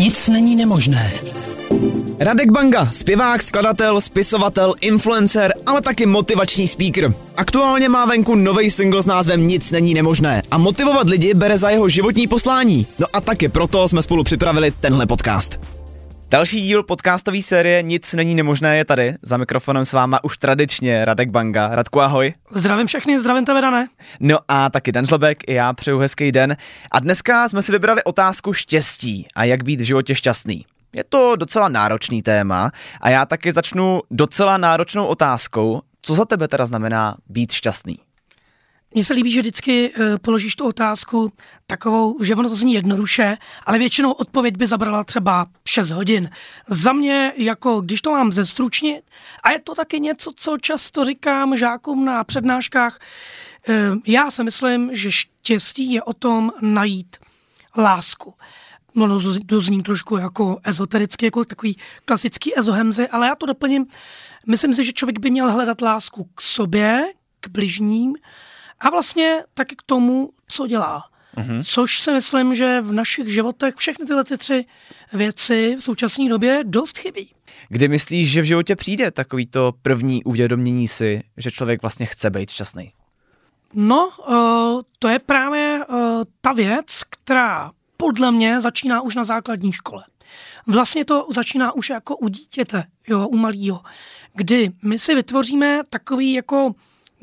Nic není nemožné. Radek Banga, zpěvák, skladatel, spisovatel, influencer, ale taky motivační speaker. Aktuálně má venku nový single s názvem Nic není nemožné a motivovat lidi bere za jeho životní poslání. No a taky proto jsme spolu připravili tenhle podcast. Další díl podcastové série Nic není nemožné je tady. Za mikrofonem s váma už tradičně Radek Banga. Radku, ahoj. Zdravím všechny, zdravím tebe, Dané. No a taky Dan Žlebek, i já přeju hezký den. A dneska jsme si vybrali otázku štěstí a jak být v životě šťastný. Je to docela náročný téma a já taky začnu docela náročnou otázkou. Co za tebe teda znamená být šťastný? Mně se líbí, že vždycky uh, položíš tu otázku takovou, že ono to zní jednoduše, ale většinou odpověď by zabrala třeba 6 hodin. Za mě, jako když to mám zestručnit, a je to taky něco, co často říkám žákům na přednáškách, uh, já si myslím, že štěstí je o tom najít lásku. Ono to zní trošku jako ezotericky, jako takový klasický ezohemzy, ale já to doplním. Myslím si, že člověk by měl hledat lásku k sobě, k bližním, a vlastně taky k tomu, co dělá. Mm-hmm. Což si myslím, že v našich životech všechny tyhle ty tři věci v současné době dost chybí. Kdy myslíš, že v životě přijde takový to první uvědomění si, že člověk vlastně chce být šťastný? No, uh, to je právě uh, ta věc, která podle mě začíná už na základní škole. Vlastně to začíná už jako u dítěte, jo, u malého, kdy my si vytvoříme takový jako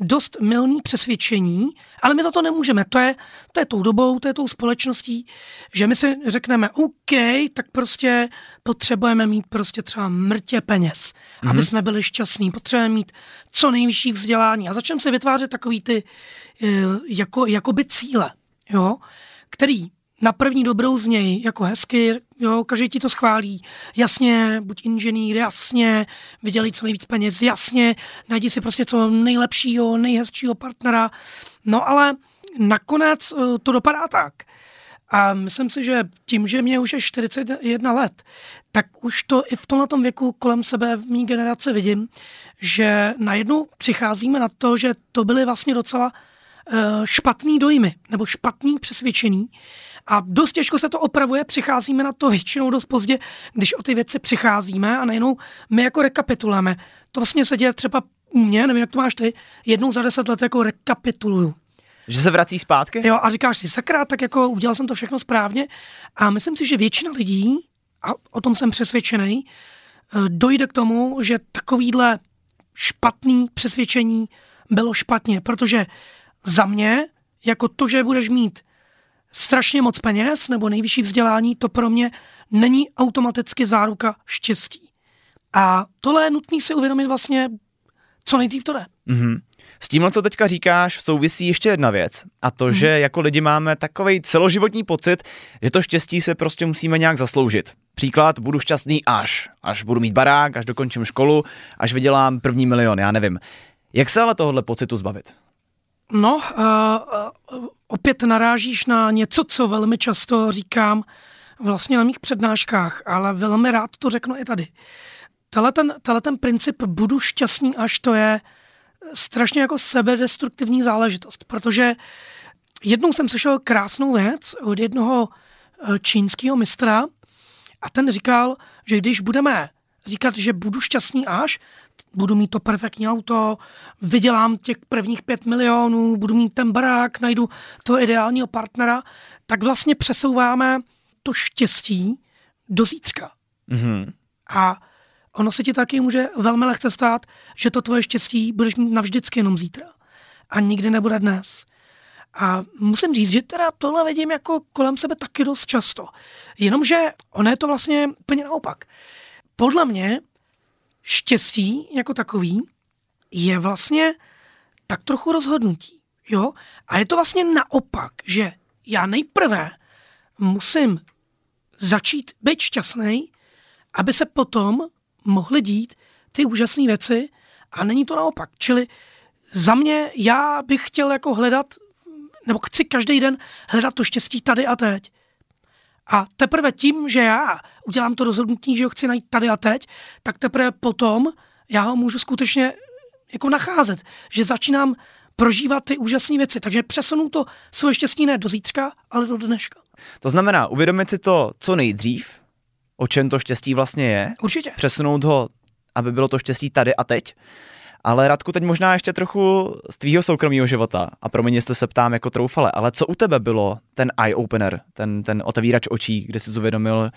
dost milný přesvědčení, ale my za to nemůžeme. To je, to je tou dobou, to je tou společností, že my si řekneme, OK, tak prostě potřebujeme mít prostě třeba mrtě peněz, mm-hmm. aby jsme byli šťastní, potřebujeme mít co nejvyšší vzdělání a začneme si vytvářet takový ty eh, jako, jakoby cíle, jo, který na první dobrou z něj jako hezky, jo, každý ti to schválí, jasně, buď inženýr, jasně, vydělí co nejvíc peněz, jasně, najdi si prostě co nejlepšího, nejhezčího partnera, no ale nakonec eh, to dopadá tak. A myslím si, že tím, že mě už je 41 let, tak už to i v tomhle věku kolem sebe v mý generaci vidím, že najednou přicházíme na to, že to byly vlastně docela eh, špatný dojmy nebo špatný přesvědčení, a dost těžko se to opravuje, přicházíme na to většinou dost pozdě, když o ty věci přicházíme a najednou my jako rekapitulujeme. To vlastně se děje třeba u mě, nevím, jak to máš ty, jednou za deset let jako rekapituluju. Že se vrací zpátky? Jo, a říkáš si, sakra, tak jako udělal jsem to všechno správně. A myslím si, že většina lidí, a o tom jsem přesvědčený, eh, dojde k tomu, že takovýhle špatný přesvědčení bylo špatně, protože za mě, jako to, že budeš mít strašně moc peněz nebo nejvyšší vzdělání, to pro mě není automaticky záruka štěstí. A tohle je nutný si uvědomit vlastně, co nejdřív to jde. Mm-hmm. S tím, co teďka říkáš, souvisí ještě jedna věc. A to, mm-hmm. že jako lidi máme takový celoživotní pocit, že to štěstí se prostě musíme nějak zasloužit. Příklad, budu šťastný až. Až budu mít barák, až dokončím školu, až vydělám první milion, já nevím. Jak se ale tohohle pocitu zbavit? No, uh, opět narážíš na něco, co velmi často říkám vlastně na mých přednáškách, ale velmi rád to řeknu i tady. Tenhle ten, ten princip budu šťastný, až to je strašně jako sebedestruktivní záležitost, protože jednou jsem slyšel krásnou věc od jednoho čínského mistra a ten říkal, že když budeme říkat, že budu šťastný až, budu mít to perfektní auto, vydělám těch prvních pět milionů, budu mít ten barák, najdu toho ideálního partnera, tak vlastně přesouváme to štěstí do zítřka. Mm-hmm. A ono se ti taky může velmi lehce stát, že to tvoje štěstí budeš mít navždycky jenom zítra. A nikdy nebude dnes. A musím říct, že teda tohle vidím jako kolem sebe taky dost často. Jenomže ono je to vlastně úplně naopak. Podle mě štěstí jako takový je vlastně tak trochu rozhodnutí. Jo? A je to vlastně naopak, že já nejprve musím začít být šťastný, aby se potom mohly dít ty úžasné věci a není to naopak. Čili za mě já bych chtěl jako hledat, nebo chci každý den hledat to štěstí tady a teď. A teprve tím, že já udělám to rozhodnutí, že ho chci najít tady a teď, tak teprve potom já ho můžu skutečně jako nacházet. Že začínám prožívat ty úžasné věci. Takže přesunu to svoje štěstí ne do zítřka, ale do dneška. To znamená uvědomit si to co nejdřív, o čem to štěstí vlastně je. Určitě. Přesunout ho, aby bylo to štěstí tady a teď. Ale Radku, teď možná ještě trochu z tvýho soukromého života. A pro mě jestli se ptám jako troufale, ale co u tebe bylo ten eye-opener, ten, ten otevírač očí, kde jsi uvědomil,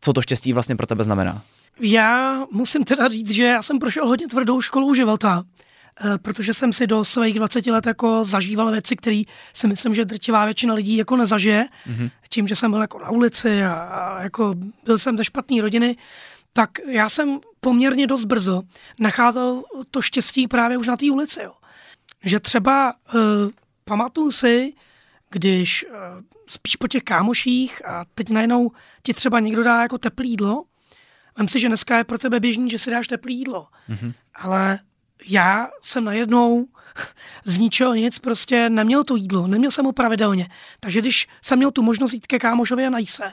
co to štěstí vlastně pro tebe znamená? Já musím teda říct, že já jsem prošel hodně tvrdou školou života, eh, protože jsem si do svých 20 let jako zažíval věci, které si myslím, že drtivá většina lidí jako nezažije. Mm-hmm. Tím, že jsem byl jako na ulici a, a jako byl jsem ze špatné rodiny, tak já jsem poměrně dost brzo nacházel to štěstí právě už na té ulici. Jo. Že třeba uh, pamatuju si, když uh, spíš po těch kámoších a teď najednou ti třeba někdo dá jako teplý jídlo, Vem si, že dneska je pro tebe běžný, že si dáš teplý jídlo. Mm-hmm. Ale já jsem najednou z ničeho nic prostě neměl to jídlo, neměl jsem ho pravidelně. Takže když jsem měl tu možnost jít ke kámošovi a najít se,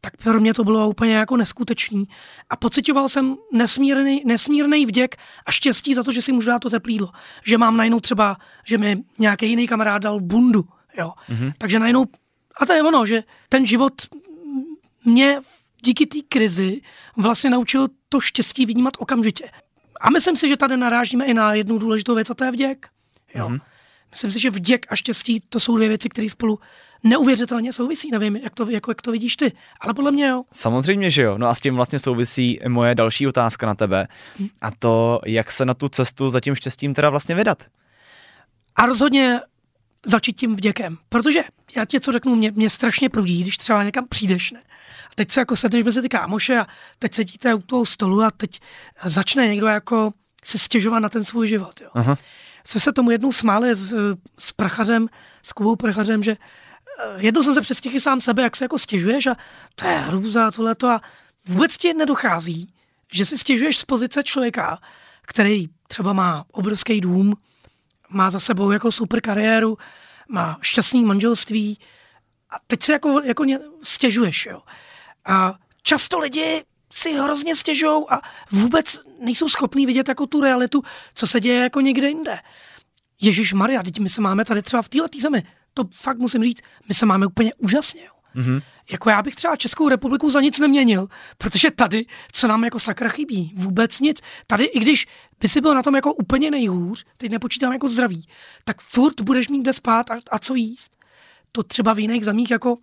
tak pro mě to bylo úplně jako neskutečný. A pocitoval jsem nesmírný, nesmírný vděk a štěstí za to, že si můžu dát to teplý jídlo. Že mám najednou třeba, že mi nějaký jiný kamarád dal bundu. Jo. Mm-hmm. Takže najednou, a to je ono, že ten život mě díky té krizi vlastně naučil to štěstí vnímat okamžitě. A myslím si, že tady narážíme i na jednu důležitou věc, a to je vděk. Jo. Mm-hmm. Myslím si, že vděk a štěstí to jsou dvě věci, které spolu neuvěřitelně souvisí. Nevím, jak to, jako, jak to vidíš ty, ale podle mě jo. Samozřejmě, že jo. No a s tím vlastně souvisí moje další otázka na tebe. Hm. A to, jak se na tu cestu za tím štěstím teda vlastně vydat. A rozhodně začít tím vděkem. Protože já ti co řeknu, mě, mě strašně prudí, když třeba někam přijdeš, ne? A teď se jako sedneš mezi ty kámoše a teď sedíte u toho stolu a teď začne někdo jako se stěžovat na ten svůj život. Jo. Aha. Jsme se tomu jednou smáli s, s prachařem, s Kubou prachařem, že eh, jednou jsem se přestěchy sám sebe, jak se jako stěžuješ a to je hrůza, tohleto a vůbec ti nedochází, že si stěžuješ z pozice člověka, který třeba má obrovský dům, má za sebou jako super kariéru, má šťastný manželství a teď se jako, jako stěžuješ. Jo. A často lidi si hrozně stěžují a vůbec nejsou schopní vidět jako tu realitu, co se děje jako někde jinde. Ježíš Maria, teď my se máme tady třeba v této zemi, to fakt musím říct, my se máme úplně úžasně. Jo. Mm-hmm. Jako já bych třeba Českou republiku za nic neměnil, protože tady, co nám jako sakra chybí, vůbec nic. Tady, i když by si byl na tom jako úplně nejhůř, teď nepočítám jako zdraví, tak furt budeš mít kde spát a, a co jíst. To třeba v jiných zemích jako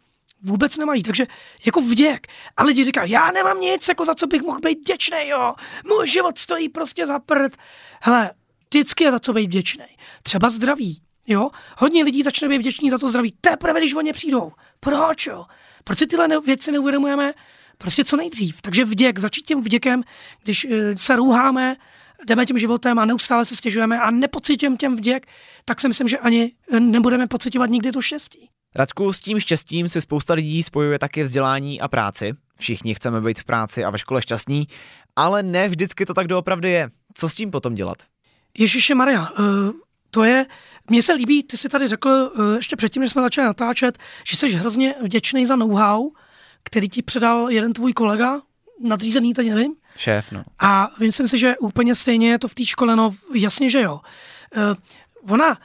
vůbec nemají, takže jako vděk. A lidi říkají, já nemám nic, jako za co bych mohl být vděčný, jo. Můj život stojí prostě za prd. Hele, vždycky je za co být vděčný. Třeba zdraví, jo. Hodně lidí začne být vděční za to zdraví. Teprve, když o ně přijdou. Proč, jo? Proč si tyhle věci neuvědomujeme prostě co nejdřív? Takže vděk, začít tím vděkem, když eh, se růháme, jdeme tím životem a neustále se stěžujeme a nepocitím těm vděk, tak si myslím, že ani eh, nebudeme pocitovat nikdy to štěstí. Radku, s tím štěstím si spousta lidí spojuje také vzdělání a práci. Všichni chceme být v práci a ve škole šťastní, ale ne vždycky to tak doopravdy je. Co s tím potom dělat? Ježíše Maria, uh, to je, mně se líbí, ty jsi tady řekl uh, ještě předtím, než jsme začali natáčet, že jsi hrozně vděčný za know-how, který ti předal jeden tvůj kolega, nadřízený, teď nevím. Šéf, no. A myslím si, že úplně stejně je to v té škole, no jasně, že jo. Uh, ona,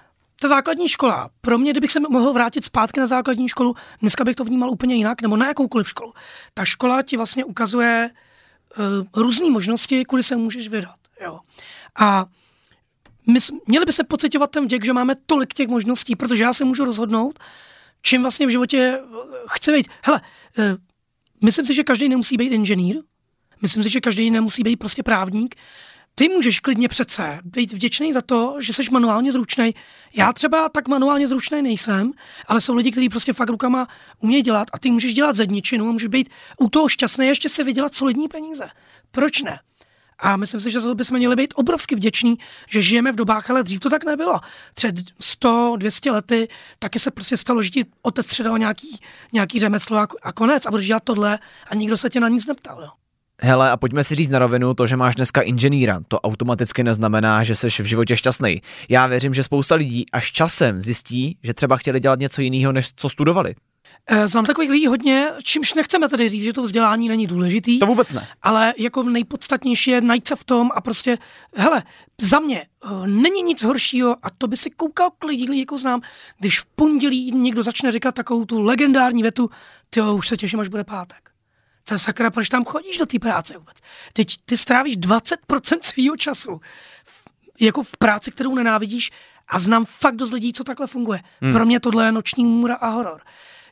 ta základní škola, pro mě, kdybych se mohl vrátit zpátky na základní školu, dneska bych to vnímal úplně jinak, nebo na jakoukoliv školu. Ta škola ti vlastně ukazuje uh, různé možnosti, kudy se můžeš vydat. Jo. A my, měli by se pocitovat ten vděk, že máme tolik těch možností, protože já se můžu rozhodnout, čím vlastně v životě eh, chci být. Hele, uh, myslím si, že každý nemusí být inženýr, myslím si, že každý nemusí být prostě právník, ty můžeš klidně přece být vděčný za to, že jsi manuálně zručný. Já třeba tak manuálně zručný nejsem, ale jsou lidi, kteří prostě fakt rukama umějí dělat a ty můžeš dělat zedničinu a můžeš být u toho šťastný ještě si vydělat solidní peníze. Proč ne? A myslím si, že za to bychom měli být obrovsky vděční, že žijeme v dobách, ale dřív to tak nebylo. Před 100, 200 lety taky se prostě stalo, že ti otec předal nějaký, nějaký řemeslo a, a konec a budeš dělat tohle a nikdo se tě na nic neptal. Jo. Hele, a pojďme si říct na rovinu, to, že máš dneska inženýra, to automaticky neznamená, že jsi v životě šťastný. Já věřím, že spousta lidí až časem zjistí, že třeba chtěli dělat něco jiného, než co studovali. Eh, znám takových lidí hodně, čímž nechceme tedy říct, že to vzdělání není důležitý. To vůbec ne. Ale jako nejpodstatnější je najít se v tom a prostě, hele, za mě uh, není nic horšího a to by si koukal k lidí, jako znám, když v pondělí někdo začne říkat takovou tu legendární větu, ty už se těším, až bude pátek. To sakra, proč tam chodíš do té práce vůbec? Teď ty strávíš 20% svýho času jako v práci, kterou nenávidíš a znám fakt dost lidí, co takhle funguje. Hmm. Pro mě tohle je noční můra a horor.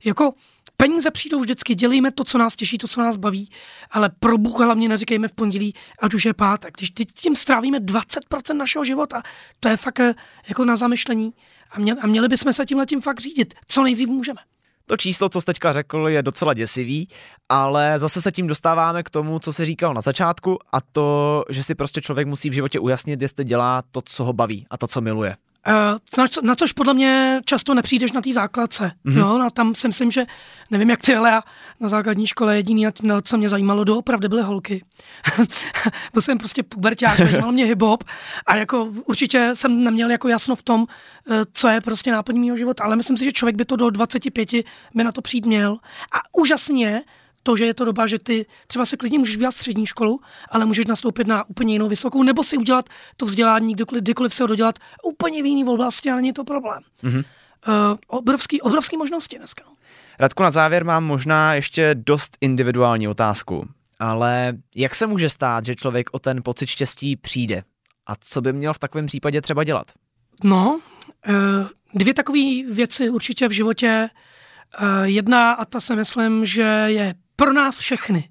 Jako peníze přijdou vždycky, dělíme to, co nás těší, to, co nás baví, ale pro Bůh hlavně neříkejme v pondělí, ať už je pátek. Když tím strávíme 20% našeho života, to je fakt eh, jako na zamyšlení a, mě, a měli bychom se tím letím fakt řídit, co nejdřív můžeme. To číslo, co jsi teďka řekl, je docela děsivý, ale zase se tím dostáváme k tomu, co se říkal na začátku, a to, že si prostě člověk musí v životě ujasnit, jestli dělá to, co ho baví a to, co miluje. Uh, na, co, na což podle mě často nepřijdeš na té základce. Mm-hmm. Jo? No, tam si myslím, že nevím jak ty, ale já na základní škole jediný, no, co mě zajímalo doopravdy, byly holky. Byl jsem prostě puberták, zajímal mě hip-hop a jako určitě jsem neměl jako jasno v tom, uh, co je prostě náplň mého života, ale myslím si, že člověk by to do 25 by na to přijít měl. A úžasně to, že je to doba, že ty třeba se klidně můžeš udělat střední školu, ale můžeš nastoupit na úplně jinou vysokou, nebo si udělat to vzdělání, kdykoliv, kdykoliv se ho dodělat úplně v jiný oblasti a není to problém. Mm-hmm. Uh, obrovský, obrovský možnosti dneska. No. Radku, na závěr mám možná ještě dost individuální otázku, ale jak se může stát, že člověk o ten pocit štěstí přijde? A co by měl v takovém případě třeba dělat? No, uh, dvě takové věci určitě v životě. Uh, jedna, a ta si myslím, že je pro nás všechny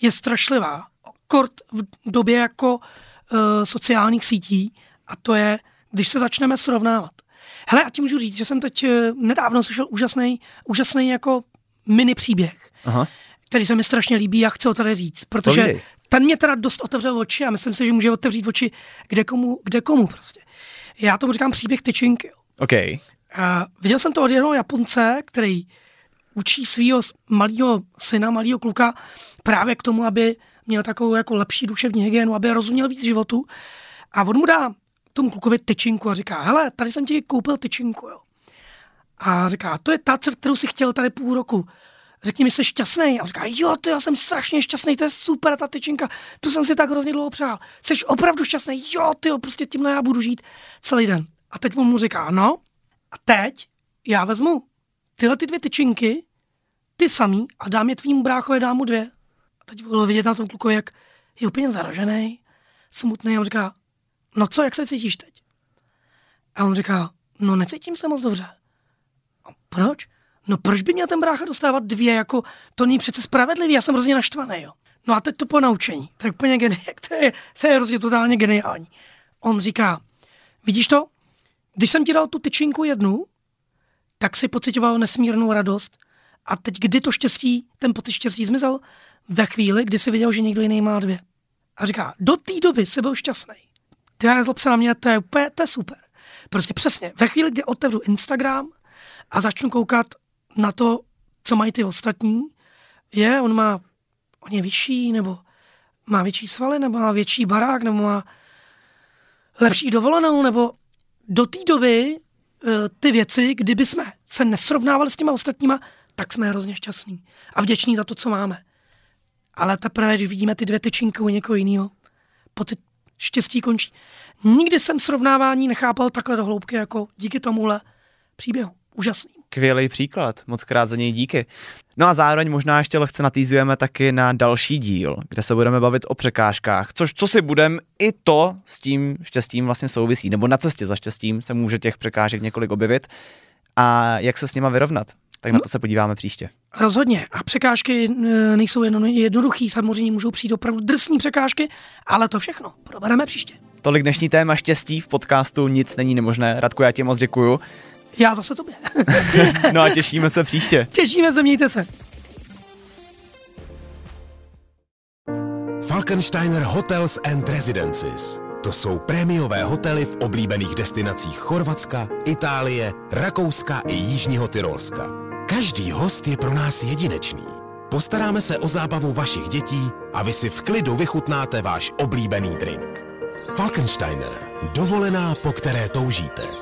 je strašlivá. Kort v době jako uh, sociálních sítí a to je, když se začneme srovnávat. Hele, a ti můžu říct, že jsem teď uh, nedávno slyšel úžasný, úžasný jako mini příběh, Aha. který se mi strašně líbí a chci ho tady říct, protože ten mě teda dost otevřel oči a myslím si, že může otevřít oči kde komu, kde komu prostě. Já tomu říkám příběh tyčinky. Okay. A viděl jsem to od jednoho Japonce, který učí svého malého syna, malého kluka právě k tomu, aby měl takovou jako lepší duševní hygienu, aby rozuměl víc životu. A on mu dá tomu klukovi tyčinku a říká, hele, tady jsem ti koupil tyčinku, jo. A říká, to je ta, kterou si chtěl tady půl roku. Řekni mi, jsi šťastný. A on říká, jo, to já jsem strašně šťastný, to je super ta tyčinka, tu jsem si tak hrozně dlouho přál. Jsi opravdu šťastný, jo, ty prostě tímhle já budu žít celý den. A teď on mu říká, no, a teď já vezmu tyhle ty dvě tyčinky, ty samý a dám je tvým bráchovi, dám mu dvě. A teď bylo vidět na tom kluku, jak je úplně zaražený, smutný a on říká, no co, jak se cítíš teď? A on říká, no necítím se moc dobře. A proč? No proč by měl ten brácha dostávat dvě, jako to není přece spravedlivý, já jsem hrozně naštvaný, jo. No a teď to po naučení, to je úplně geni- to je, to je hrozně totálně geniální. On říká, vidíš to? Když jsem ti dal tu tyčinku jednu, tak si pocitoval nesmírnou radost. A teď, kdy to štěstí, ten pocit štěstí zmizel? Ve chvíli, kdy si viděl, že někdo jiný má dvě. A říká, do té doby jsi byl šťastný. Ty nezlob se na mě, to je úplně, to je super. Prostě přesně, ve chvíli, kdy otevřu Instagram a začnu koukat na to, co mají ty ostatní, je, on má, on je vyšší, nebo má větší svaly, nebo má větší barák, nebo má lepší dovolenou, nebo do té doby ty věci, kdyby jsme se nesrovnávali s těma ostatníma, tak jsme hrozně šťastní a vděční za to, co máme. Ale teprve, když vidíme ty dvě tyčinky u někoho jiného, pocit štěstí končí. Nikdy jsem srovnávání nechápal takhle do hloubky, jako díky tomuhle příběhu. Úžasný. Skvělý příklad, moc krát za něj díky. No a zároveň možná ještě lehce natýzujeme taky na další díl, kde se budeme bavit o překážkách, což co si budem, i to s tím štěstím vlastně souvisí, nebo na cestě za štěstím se může těch překážek několik objevit a jak se s nima vyrovnat. Tak na to se podíváme příště. Rozhodně. A překážky e, nejsou jednoduchý, samozřejmě můžou přijít opravdu drsné překážky, ale to všechno probereme příště. Tolik dnešní téma štěstí v podcastu Nic není nemožné. Radku, já ti moc děkuju. Já zase tobě. no a těšíme se příště. Těšíme se, mějte se. Falkensteiner Hotels and Residences. To jsou prémiové hotely v oblíbených destinacích Chorvatska, Itálie, Rakouska i Jižního Tyrolska. Každý host je pro nás jedinečný. Postaráme se o zábavu vašich dětí a vy si v klidu vychutnáte váš oblíbený drink. Falkensteiner. Dovolená, po které toužíte.